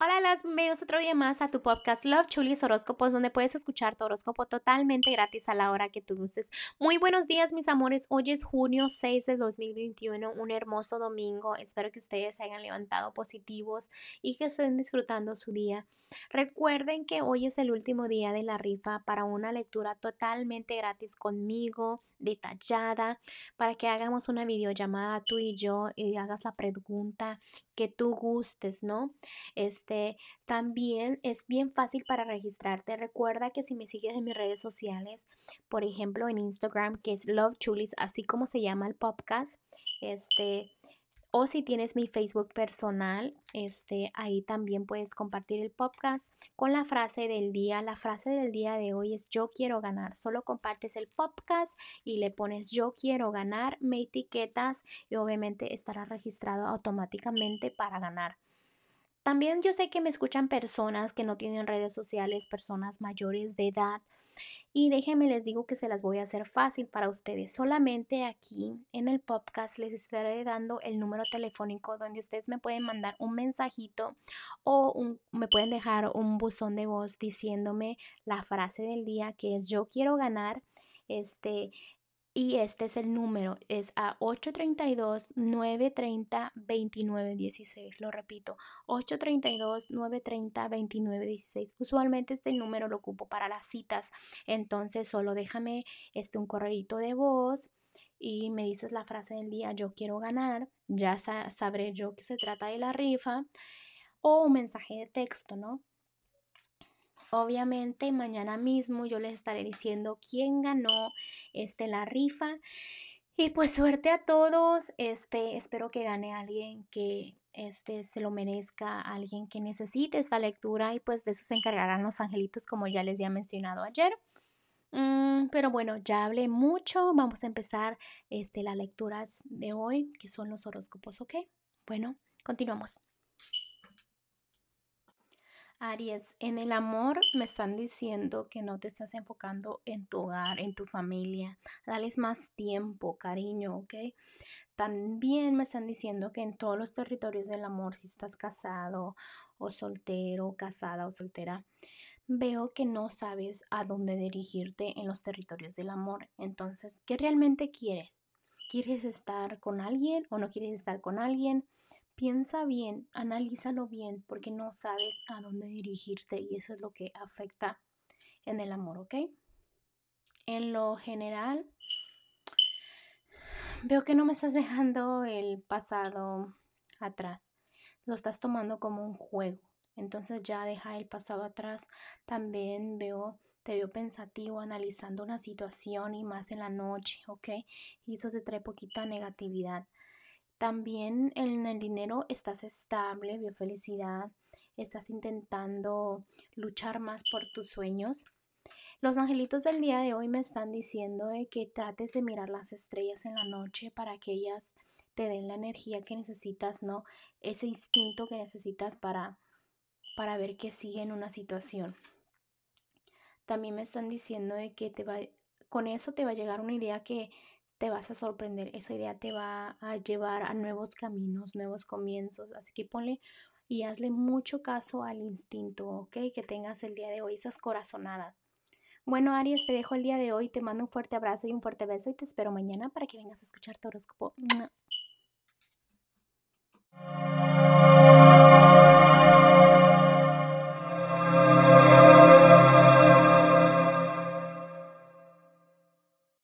Hola, las bienvenidos otro día más a tu podcast Love Chulis Horóscopos, donde puedes escuchar tu horóscopo totalmente gratis a la hora que tú gustes. Muy buenos días, mis amores. Hoy es junio 6 de 2021, un hermoso domingo. Espero que ustedes se hayan levantado positivos y que estén disfrutando su día. Recuerden que hoy es el último día de la rifa para una lectura totalmente gratis conmigo, detallada, para que hagamos una videollamada tú y yo y hagas la pregunta que tú gustes, ¿no? Este, también es bien fácil para registrarte. Recuerda que si me sigues en mis redes sociales, por ejemplo en Instagram, que es Love Chulis, así como se llama el podcast, este, o si tienes mi Facebook personal, este, ahí también puedes compartir el podcast con la frase del día. La frase del día de hoy es yo quiero ganar. Solo compartes el podcast y le pones yo quiero ganar, me etiquetas y obviamente estará registrado automáticamente para ganar. También yo sé que me escuchan personas que no tienen redes sociales, personas mayores de edad. Y déjenme les digo que se las voy a hacer fácil para ustedes. Solamente aquí en el podcast les estaré dando el número telefónico donde ustedes me pueden mandar un mensajito o me pueden dejar un buzón de voz diciéndome la frase del día que es yo quiero ganar. Este, y este es el número, es a 832-930-2916. Lo repito, 832-930-2916. Usualmente este número lo ocupo para las citas. Entonces solo déjame este, un correíto de voz y me dices la frase del día, yo quiero ganar. Ya sabré yo que se trata de la rifa. O un mensaje de texto, ¿no? Obviamente mañana mismo yo les estaré diciendo quién ganó este, la rifa. Y pues suerte a todos. Este, espero que gane alguien que este, se lo merezca, alguien que necesite esta lectura y pues de eso se encargarán los angelitos como ya les había mencionado ayer. Mm, pero bueno, ya hablé mucho. Vamos a empezar este, las lecturas de hoy, que son los horóscopos, ¿ok? Bueno, continuamos. Aries, en el amor me están diciendo que no te estás enfocando en tu hogar, en tu familia. Dales más tiempo, cariño, ¿ok? También me están diciendo que en todos los territorios del amor, si estás casado o soltero, casada o soltera, veo que no sabes a dónde dirigirte en los territorios del amor. Entonces, ¿qué realmente quieres? ¿Quieres estar con alguien o no quieres estar con alguien? Piensa bien, analízalo bien, porque no sabes a dónde dirigirte y eso es lo que afecta en el amor, ¿ok? En lo general, veo que no me estás dejando el pasado atrás, lo estás tomando como un juego. Entonces ya deja el pasado atrás. También veo, te veo pensativo, analizando una situación y más en la noche, ¿ok? Y eso te trae poquita negatividad. También en el dinero estás estable, veo felicidad, estás intentando luchar más por tus sueños. Los angelitos del día de hoy me están diciendo que trates de mirar las estrellas en la noche para que ellas te den la energía que necesitas, ¿no? Ese instinto que necesitas para, para ver que sigue en una situación. También me están diciendo que te va, con eso te va a llegar una idea que te vas a sorprender, esa idea te va a llevar a nuevos caminos, nuevos comienzos, así que ponle y hazle mucho caso al instinto, ¿ok? Que tengas el día de hoy, esas corazonadas. Bueno, Aries, te dejo el día de hoy, te mando un fuerte abrazo y un fuerte beso y te espero mañana para que vengas a escuchar tu horóscopo.